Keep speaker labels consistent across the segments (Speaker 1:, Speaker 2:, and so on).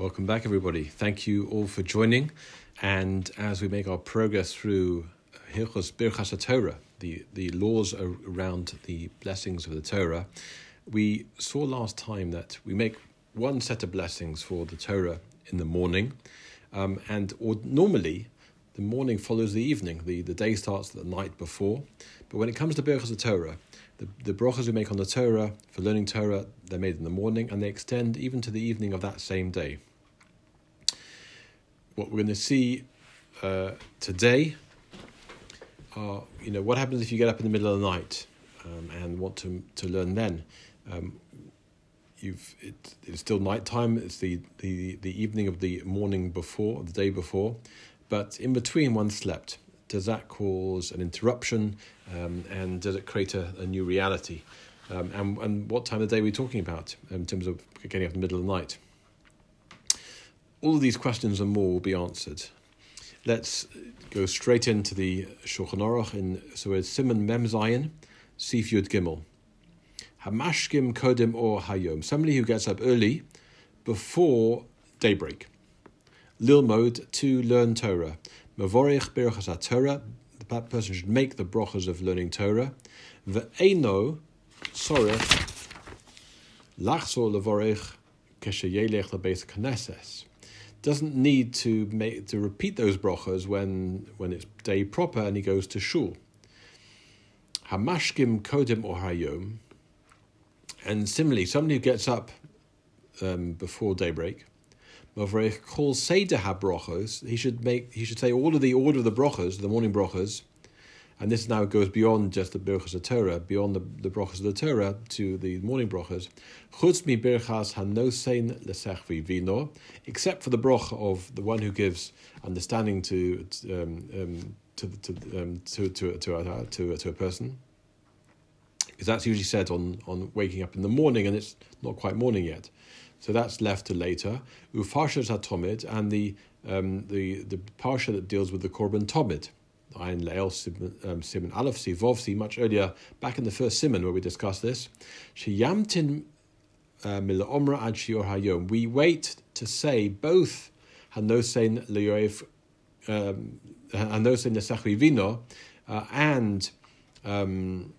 Speaker 1: Welcome back, everybody. Thank you all for joining. And as we make our progress through Hilchos Birchas Torah, the, the laws around the blessings of the Torah, we saw last time that we make one set of blessings for the Torah in the morning, um, and or normally the morning follows the evening. The, the day starts the night before. But when it comes to Birchas Torah, the, the brachas we make on the Torah for learning Torah, they're made in the morning and they extend even to the evening of that same day. What we're going to see uh, today are, you know, what happens if you get up in the middle of the night um, and want to, to learn then? Um, you've it, it's still night time. It's the, the, the evening of the morning before, the day before, but in between one slept does that cause an interruption um, and does it create a, a new reality? Um, and, and what time of day are we talking about in terms of getting up in the middle of the night? All of these questions and more will be answered. Let's go straight into the Shulchan Aruch. In, so it's Simon Mem Zayin, Sif Yud Gimel. Hamashkim Kodim or Hayom. Somebody who gets up early before daybreak. Lil mode to learn Torah. Mavorich Birchas Torah, the person should make the brachas of learning Torah. Ve'eno sorech lachzor levorich kesheyelech lebeis knesses. Doesn't need to make to repeat those brachas when when it's day proper and he goes to shul. Hamashkim kodim or hayom. And similarly, somebody who gets up um, before daybreak Mavrech calls Seder HaBrochos, he should make he should say all of the order of the brochas, the morning brochas, and this now goes beyond just the Birchas Torah, beyond the, the brochas of the Torah to the morning brochas. Chutz mi birchas hanosein lesechvi vino, except for the broch of the one who gives understanding to um, um, to to, um, to to to uh, to, to a person. Because that's usually said on, on waking up in the morning, and it's not quite morning yet. So that's left to later. Ufashat Hatomid and the um, the the parsha that deals with the Korban Tomid. Ein Leil Simon Aleph Sivov much earlier back in the first Simon where we discussed this. Sheyamtin uh, Mila Omra Ad Shior Hayom. We wait to say both Hanosein Leoev um, Hanosein Nesachvi Vino uh, and um,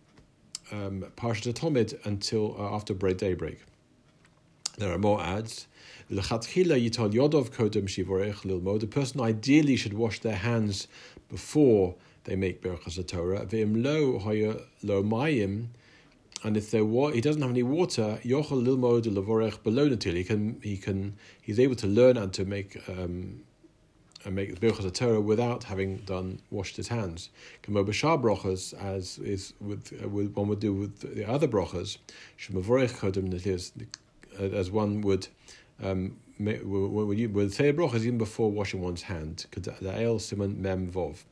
Speaker 1: um, Parshat Tomid until uh, after daybreak. There are more ads. The person ideally should wash their hands before they make Berachas Torah. And if there wa- he doesn't have any water, yochel lilmod levorech below He can he can he's able to learn and to make um, and make the Torah without having done washed his hands. Kamo b'shar as is with, with, one would do with the other brachas, shemavorech as one would um, would say bracha even before washing one's hand. El Simon Mem Vov,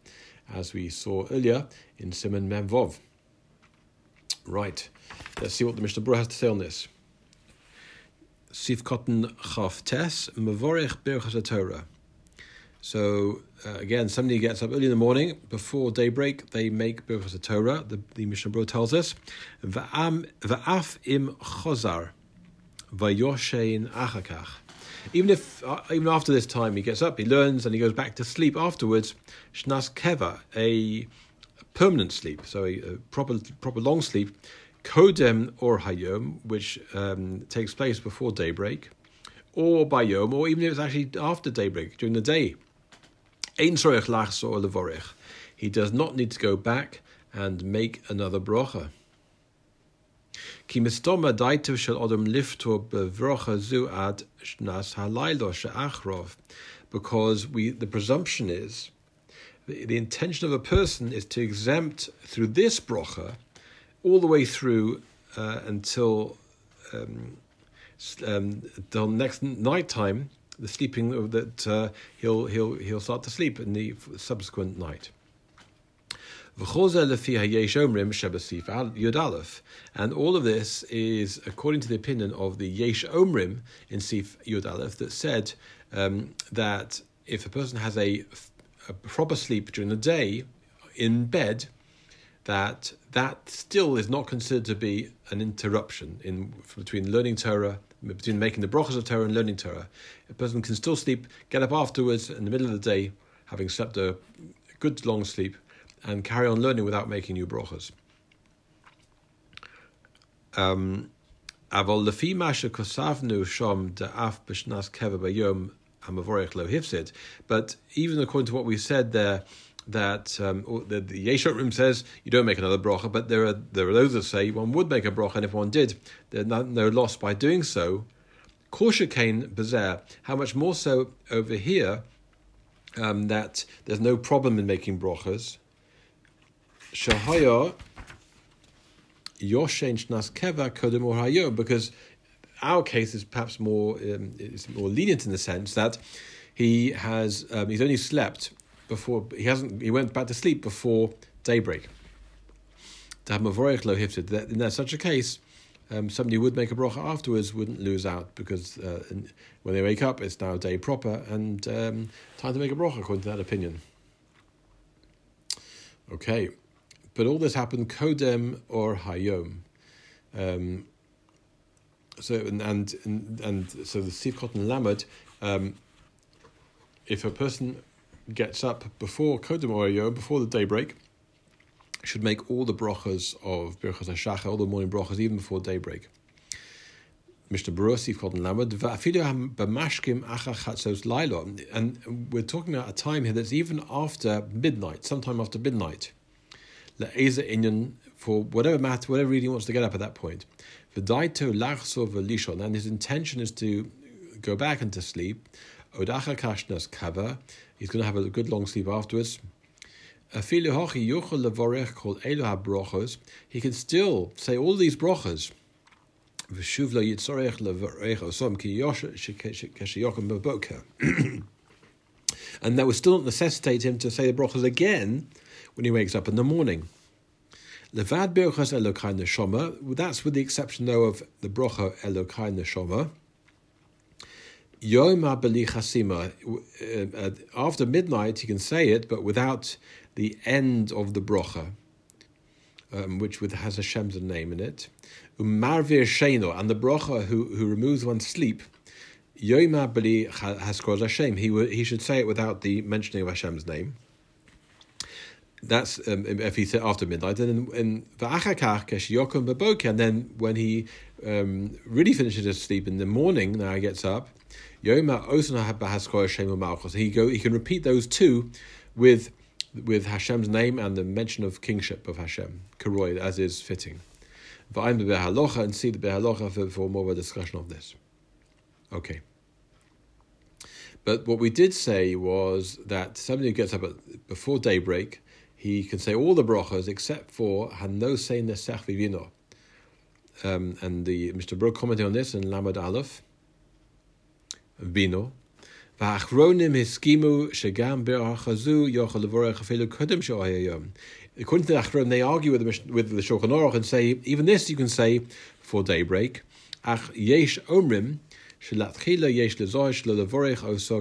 Speaker 1: as we saw earlier in Simon Mem Vov. Right, let's see what the Mishnah has to say on this. Sif Cotton Chav Tes Birchas Torah. So uh, again, somebody gets up early in the morning before daybreak. They make Birchas Torah. The, the Mishnah Berurah tells us, "Va'am Va'af im Chozar. Vayoshein achakach. Even if, uh, even after this time, he gets up, he learns, and he goes back to sleep afterwards. Shnas keva, a permanent sleep, so a, a proper, proper long sleep. Kodem or hayom, which um, takes place before daybreak, or bayom, or even if it's actually after daybreak during the day. Ein sorech lachs or levorech. He does not need to go back and make another brocha. Because we the presumption is the, the intention of a person is to exempt through this brocha all the way through uh, until um, um, until next night time, the sleeping that uh, he'll he'll he'll start to sleep in the subsequent night. And all of this is according to the opinion of the Yesh Omrim in Sif Yud Aleph that said um, that if a person has a, a proper sleep during the day in bed, that that still is not considered to be an interruption in between learning Torah between making the brachas of Torah and learning Torah. A person can still sleep, get up afterwards in the middle of the day, having slept a good long sleep, and carry on learning without making new brachas. Um, but even according to what we said there, that um, the, the Yesh Omrim says you don't make another bracha, but there are there are those that say one would make a bracha, and if one did, there's no, no loss by doing so. Koshakain Bazaar, how much more so over here um, that there's no problem in making brachas. Shahaya Yoshen Shnas Keva Kodem or Hayom, because our case is perhaps more um, is more lenient in the sense that he has um, he's only slept before he hasn't he went back to sleep before daybreak. To have lo hifted, in such a case, um, somebody would make a bracha afterwards wouldn't lose out because uh, when they wake up, it's now day proper and um, time to make a bracha according to that opinion. Okay, but all this happened kodem or hayom. Um, so and and and, so the Sif Cotton Lamed, um, if a person gets up before Kodem Oyo, before the daybreak, should make all the brachas of Birchas HaShachar, all the morning brachas, even before daybreak. Mishnah Berurah, Sif Cotton Lamed, b'mashkim acha chatzos lailo. And we're talking about a time here that's even after midnight, sometime after midnight. Le'eza inyan, for whatever matter, whatever reading he wants to get up at that point. V'daito lachso v'lishon, and his intention is to go back and to sleep. Odacha kashnas kava, he's going to have a good long sleep afterwards. A filohochi yochel levorek called Elohab Brochos, he can still say all these brachas. and that would still necessitate him to say the brachas again when he wakes up in the morning. Levad birchas elokai neshama. That's with the exception, though, of the brocha elokai neshama. Yom Beli Chasima. Uh, after midnight, you can say it, but without the end of the brocha, um, which with, has Hashem's name in it. Umarvir Sheino, and the brocha who, who removes one's sleep. Yom Beli Haskor Hashem. He he should say it without the mentioning of Hashem's name. That's um, if he said after midnight, and in and then when he um, really finishes his sleep in the morning, now he gets up. He go he can repeat those two with with Hashem's name and the mention of kingship of Hashem, Karoy, as is fitting. And see the Behalocha for, for more of a discussion of this. Okay. But what we did say was that somebody who gets up at, before daybreak, he can say all the brachas except for Hanosei Nesech Vivino. Um, and the Mr. Brook commented on this in Lamed Aleph, sho'ayayom. According to the Achron, they argue with the, with the Shulchan Aruch and say even this you can say for daybreak. Ach yesh omrim yesh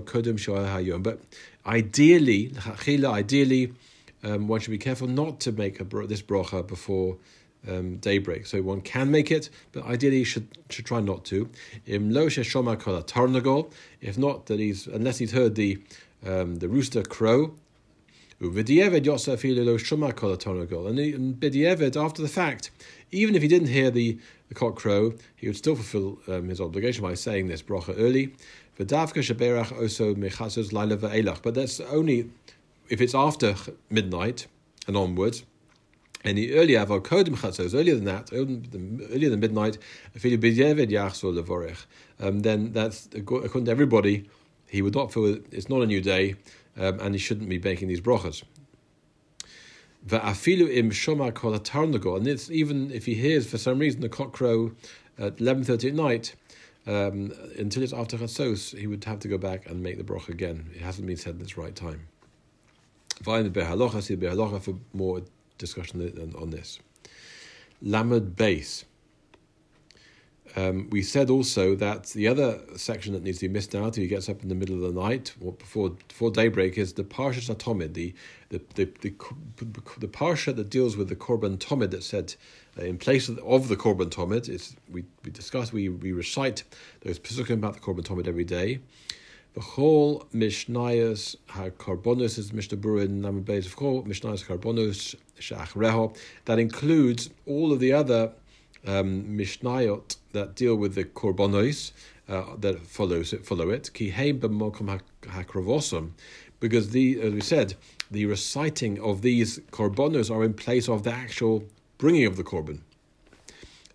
Speaker 1: kodem. But ideally, ideally, um, one should be careful not to make a, this bracha before um, daybreak. So one can make it, but ideally should should try not to. If not, that he's unless he's heard the um, the rooster crow. And after the fact, even if he didn't hear the, the cock crow, he would still fulfill um, his obligation by saying this bracha early. But that's only if it's after midnight and onwards, any earlier aval kodem chatzos, earlier than that, earlier than midnight, um, then that's according to everybody, he would not feel it's not a new day, um, and he shouldn't be making these kol and it's even if he hears for some reason the cock crow at eleven thirty at night. Um, until it's after chatzos, he would have to go back and make the broch again. It hasn't been said at its right time. Find the Behalocha, see the Behalocha for more discussion on this. Lamed base. Um, we said also that the other section that needs to be missed out, if he gets up in the middle of the night or before before daybreak, is the Parsha Atomid, the the, the the the Parsha that deals with the Korban Tomid that said uh, in place of the, of the Korban Tomid. We we discuss we we recite those pesukim about the Korban Tomid every day. The whole Mishnayos HaKarbonus is Mishnah Burin Namabez of whole Mishnayos Karbonus Shach Reho. That includes all of the other um, Mishnayot that deal with the Korbonos uh, that follows it, follow it. Ki b'mokom hakravosom, because the as we said, the reciting of these korbanos are in place of the actual bringing of the korban.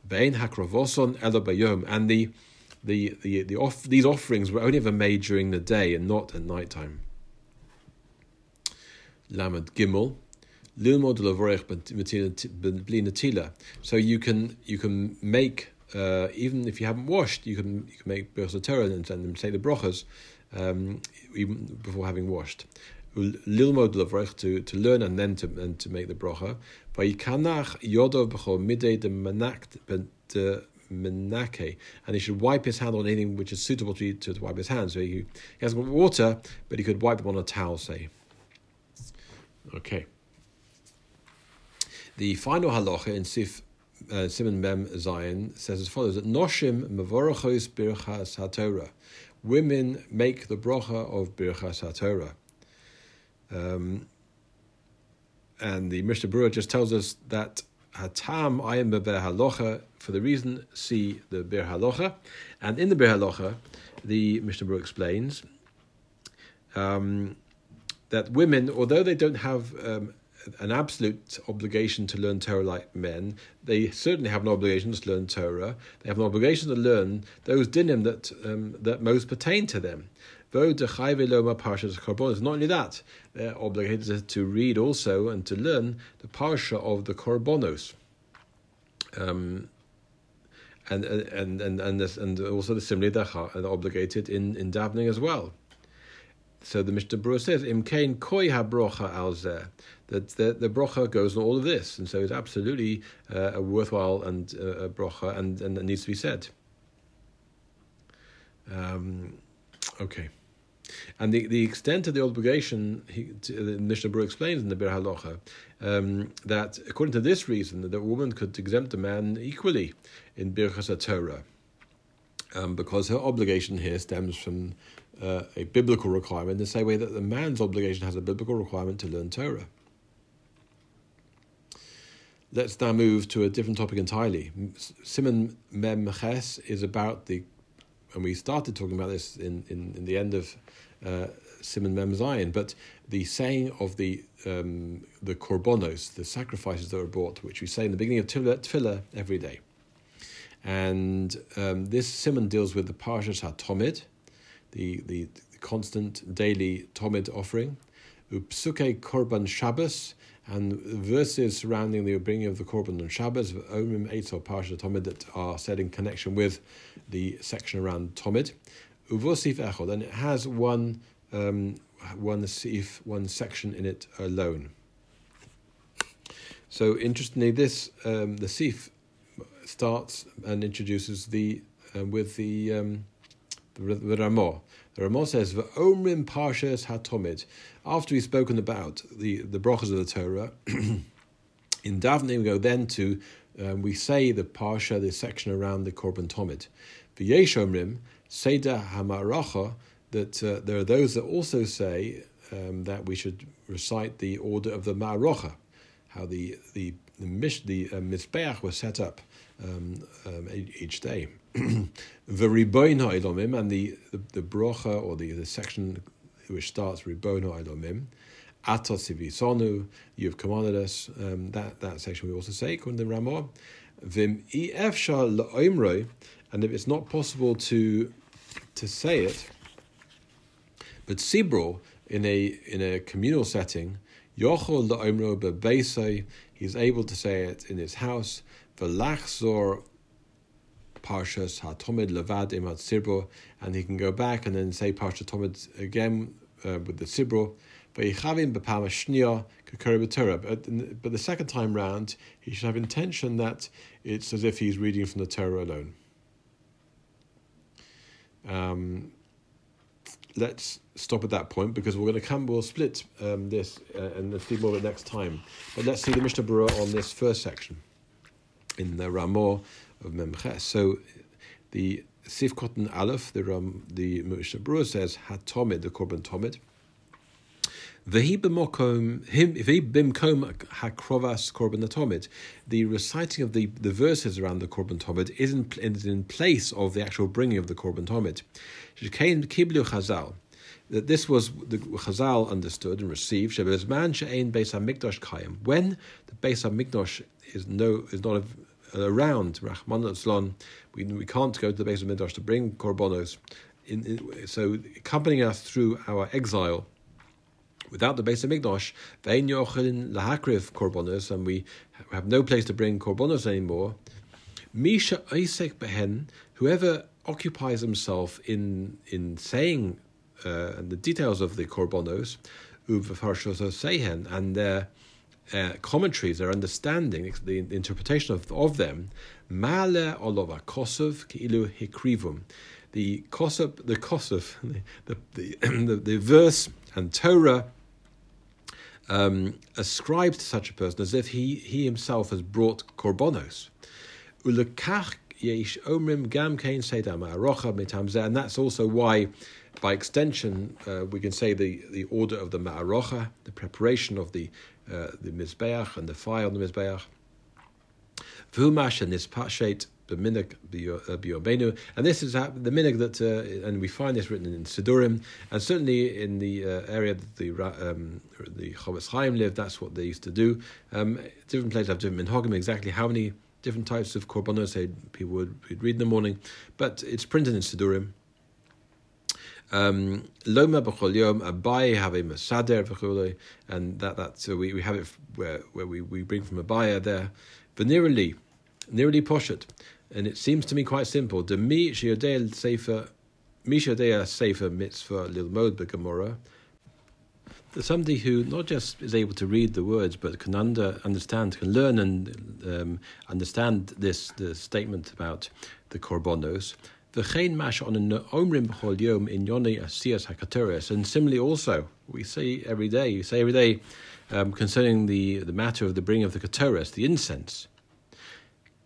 Speaker 1: Vein hakravoson elabayom, and the the the the off, these offerings were only ever made during the day and not at night time. Lamed Gimel. So you can you can make uh, even if you haven't washed, you can you can make birchas Torah and, and say the brachas um, even before having washed. Lilmod levrech to to learn and then to and to make the bracha. Vayikanach yodov b'chol midday de manakt menake, and he should wipe his hand on anything which is suitable to, to, to wipe his hands. So he, he hasn't got water, but he could wipe them on a towel, say. Okay. The final halacha in Sif uh, Simon Mem Zayin says as follows: that Noshim mevorachos birchas haTorah. Women make the bracha of birchas haTorah. Um, and the Mishnah Berurah just tells us that hatam ayim beber for the reason see the ber halacha, and in the ber halacha, the Mishnah Berurah explains um, that women, although they don't have um, an absolute obligation to learn Torah like men. They certainly have an obligation to learn Torah. They have an obligation to learn those dinim that um, that most pertain to them. Not only that, they're obligated to read also and to learn the parsha of the korbanos. Um, and and and and this, and also the similarly they're obligated in in davening as well. So the Mishnah Berurah says, "Im kain koi habrocha al that the, the brocha goes on all of this, and so it's absolutely uh, a worthwhile and uh, a brocha, and and it needs to be said. Um, okay. And the, the extent of the obligation, he, the Mishnah Berurah explains in the Bir Halacha, um, that according to this reason, that a woman could exempt a man equally in Birchas Torah, um, because her obligation here stems from uh, a biblical requirement, in the same way that the man's obligation has a biblical requirement to learn Torah. Let's now move to a different topic entirely. Simon Mem Ches is about the, and we started talking about this in, in, in the end of uh, Simon Mem Zayin, but the saying of the um, the korbonos, the sacrifices that were brought, which we say in the beginning of Tefillah every day. And um, this Simon deals with the Parshas HaTomid, the, the, the constant daily Tomid offering, Upsuke Korban Shabbos, and verses surrounding the bringing of the Korban on Shabbos, Omrim Eitzel Parsha Tomid, that are said in connection with the section around Tomid. Uvosif Echod, and it has one um, one sif, one section in it alone. So interestingly, this um, the sif starts and introduces the uh, with the um, the, the. The Ramah says, "V'omrim parshas hatomid." After we've spoken about the the brachas of the Torah, in davening we go then to um, we say the parsha, the section around the korban tomid. V'yesh omrim seda hamaracha that uh, there are those that also say um, that we should recite the order of the ma'arocha, how the the the, mish, the uh, mizbeach was set up um, um, each day. the Riboin Ha'ilomim and the, the, the brocha or the, the section which starts Riboin Ha'ilomim, Atos Sonu, you've commanded us, um, that, that section we also say, according to Ramah. Vim Efsha La'omroi, and if it's not possible to to say it, but Sibro, in a in a communal setting, Yochol La'omro Bebeisai, he's able to say it in his house, Velachzor Parshas HaTomid Levad Imat Sibro, and he can go back and then say Parsha Tomid again uh, with the Sibro. But but the second time round, he should have intention that it's as if he's reading from the Torah alone. Um, let's stop at that point because we're going to come. We'll split um, this uh, and see more of it next time. But let's see the Mishnah Berurah on this first section in the Ramor of Memches. So the Sifkot Aleph, the Ram, the Mishnah Berurah says Hatomid, the Korban Tomid. Vehi b'mokom him vehi bimkom hakrovas korban tomid. The reciting of the, the verses around the korban tomid is in, is in place of the actual bringing of the korban tomid. That this was the Chazal understood and received. When the beis hamikdash is no is not around Rahman we we can't go to the beis hamikdash to bring korbanos. In, in, so accompanying us through our exile without the base of Migdosh, vein yochin lahakriv korbanos, and we have no place to bring korbanos anymore. Misha Isek behen, whoever occupies himself in in saying uh, the details of the korbanos, sehen, and their uh, commentaries, their understanding, the, the interpretation of, of them, male olova kosov ki'ilu hikrivum. The kosov, the kosov, the, the, the, the verse and Torah um, ascribed to such a person as if he, he himself has brought korbanos. And that's also why, by extension, uh, we can say the, the order of the ma'arocha, the preparation of the uh, the mizbeach and the fire on the mizbeach. V'humash and nispashet the minig biobenu, and this is the minig that, uh, and we find this written in Sidurim, and certainly in the uh, area that the um, the Chofetz Chaim lived. That's what they used to do. Um, different places have different minhagim. Exactly how many different types of korbanos people would, read in the morning, but it's printed in Sidurim. Um, Loma b'chol yom abai have a masader and that that so we, we have it where where we, we bring from abaya there. Venerally, nearly poshet, and it seems to me quite simple. De mi shiodei sefer, mi shiodei sefer mitzvah lilmod begamora. Somebody who not just is able to read the words, but can under, understand, can learn and um, understand this the statement about the korbanos. V'chein mash on an omrim b'chol yom in yoni asiyas hakatoris. And similarly, also we say every day, you say every day um, concerning the the matter of the bringing of the katoris, the incense.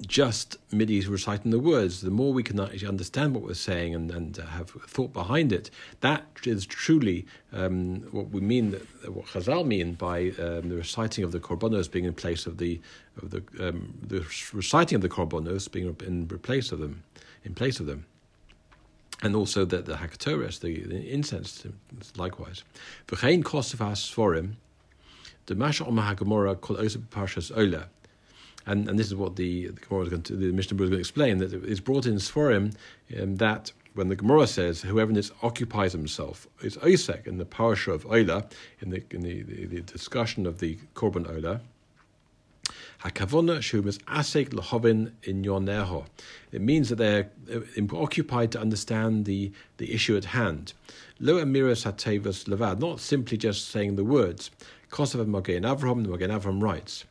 Speaker 1: just MIDI reciting the words, the more we can actually understand what we're saying and, and uh, have thought behind it, that is truly um, what we mean, what Chazal mean by um, the reciting of the korbanos being in place of the of the um, the reciting of the korbanos being in place of them, in place of them. And also that the hakatoris, the, the incense, likewise. V'chein kosevas forim, the masha omah hagamora kol osep parshas ola and and this is what the the, Gemara is going to, the Mishnah is going to explain that it's brought in Sforim um, that when the Gemara says whoever this occupies himself is Isaac in the parasha of Ola in the in the, the, the discussion of the Korban Ola. Hakavona. It means that they're uh, occupied to understand the, the issue at hand. Lo amiras hatevas levad, not simply just saying the words. Kosav Magen Avram, the Magen Avram writes.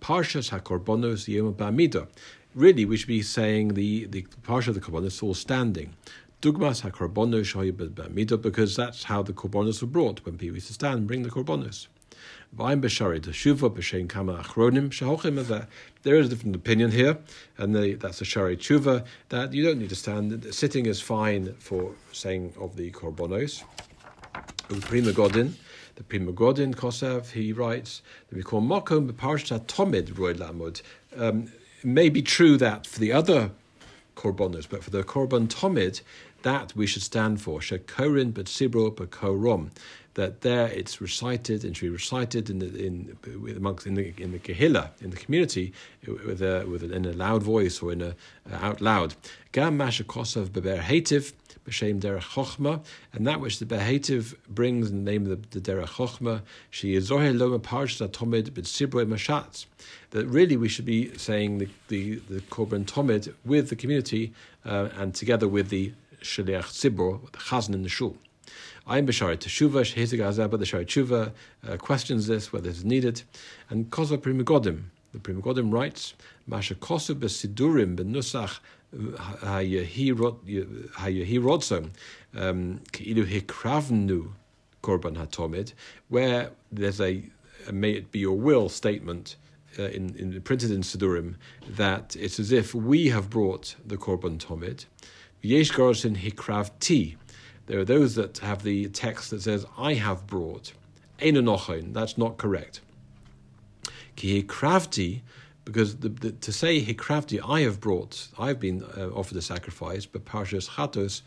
Speaker 1: Parshas HaKorbanos Yom Ba'amida. Really, we should be saying the, the Parsha of the Korbanos all standing. Dugmas HaKorbanos Shoy Ba'amida, because that's how the Korbanos were brought, when people used to stand and bring the Korbanos. There is a different opinion here, and the, that's a shari tshuva that you don't need to stand. Sitting is fine for saying of the korbanos. Pri Megadim, the Pri Megadim Kosev, he writes we call Mokom Parshat Tomid Roy Lamud. Um, it may be true that for the other korbanos, but for the korban Tomid, that we should stand for. Shekorin but Korom. That there it's recited and should be recited in the in amongst in the in the kehillah in the community with a with a, in a loud voice or in a uh, out loud. Gam kosav beber hativ b'shem derech chochma, and that which the Behetiv brings in the name of the, the derech chochma, she is zohe loma tomid b'tzibroi mashatz. That really we should be saying the the, the korban tomid with the community uh, and together with the shaliach tzibor, the chazan in the shul. I'm Bashar Teshuva, Shehizig Azaba, the Shari Tshuva, uh, questions this, whether it's needed. And Kosa Pri Megadim, the Pri Megadim writes, Masha Kosu Besidurim Benusach Hayehi Rodsom, um, Keilu Hikravnu Korban Hatomid, where there's a, a may it be your will statement uh, in, in printed in Sidurim that it's as if we have brought the Korban Tomid. Yesh in Hikrav T there are those that have the text that says, I have brought. That's not correct. Ki hikravti, because the, the, to say hikravti, I have brought, I've been uh, offered a sacrifice, but parshas chatos,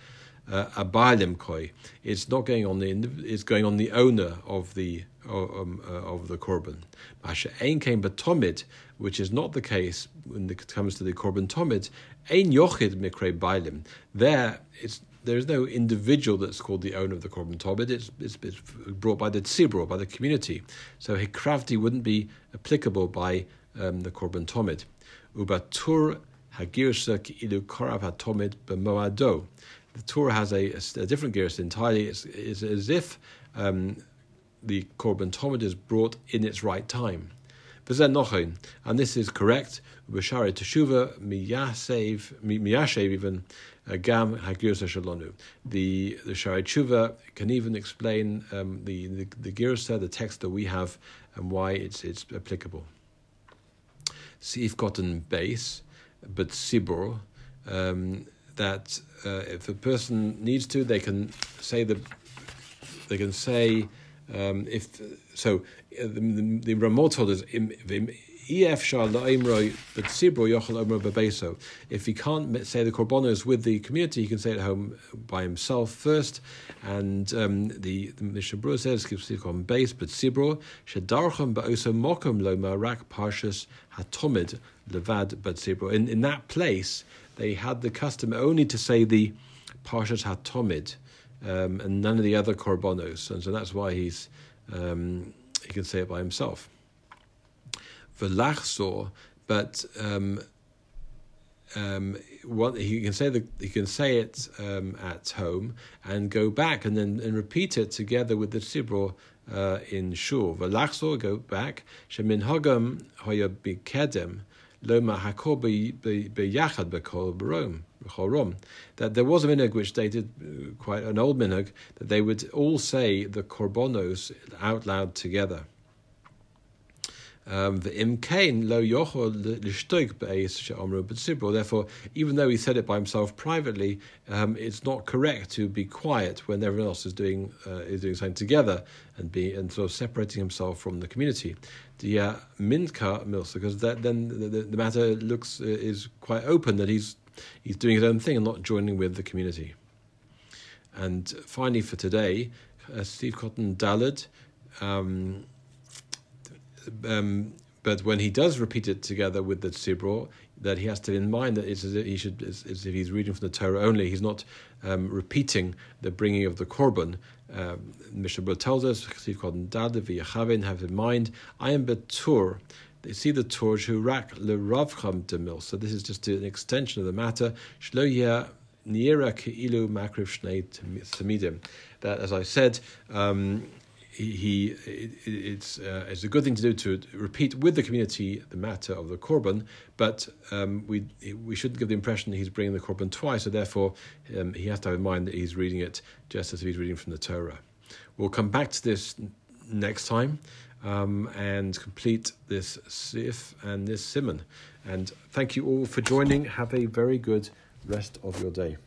Speaker 1: uh, abalim koi, it's not going on the, it's going on the owner of the um, uh, of the korban. Masha ein came tomid, which is not the case when it comes to the korban tomid. Ein yochid mikre bailim. There, it's there is no individual that's called the owner of the korban tomid. It's, it's, it's, brought by the tzibur, by the community. So hikravti wouldn't be applicable by um, the korban tomid. Ubatur hagirsa ilu korav hatomid b'moado. The Torah has a, a, a different girsa entirely. It's, it's, as if um, the korban tomid is brought in its right time. And this is correct. B'shari teshuva miyashev even uh, Gam Hagirsa Shalonu. The the Shari Tshuva can even explain um, the, the the Girsa, the text that we have, and why it's it's applicable. Sif cotton base, but Sibor, um, that uh, if a person needs to, they can say the they can say um, if so. Uh, the, the, the told us if he can't say the korbanos with the community, he can say it at home by himself first. And um, the, the Mishnah says, on base, but Sibro, Shedarcham Ba'oso Mokum Lo Marak Parshas Hatomid Levad But Sibro. In, in that place, they had the custom only to say the Parshas Hatomid um, and none of the other korbanos. And so that's why he's um, he can say it by himself velachzor, but um, um, what he can say the, he can say it um, at home and go back and then and repeat it together with the tzibro uh, in shul. Velachzor, go back. Shemin hagam hoya bikedem loma hakol beyachad bekol barom. That there was a minhag which dated uh, quite an old minhag that they would all say the korbonos out loud together. Um, lo Therefore, even though he said it by himself privately, um, it's not correct to be quiet when everyone else is doing uh, is doing something together and be and sort of separating himself from the community. The minka because that, then the, the, matter looks uh, is quite open that he's he's doing his own thing and not joining with the community. And finally, for today, uh, Sif Cotton Dallard. Um, um, but when he does repeat it together with the tzibro, that he has to in mind that it's as if he should, as, if he's reading from the Torah only. He's not um, repeating the bringing of the korban. Um, Mishnah tells us, have in mind, I am betur. They see the Torah who rak leravcham demil. So this is just an extension of the matter. Shlo niera keilu makriv shnei tamidim. That, as I said, um, he, it, it's uh, it's a good thing to do to repeat with the community the matter of the korban, but um, we we shouldn't give the impression that he's bringing the korban twice. So therefore, um, he has to have in mind that he's reading it just as if he's reading from the Torah. We'll come back to this next time um, and complete this sif and this simon. And thank you all for joining. Have a very good rest of your day.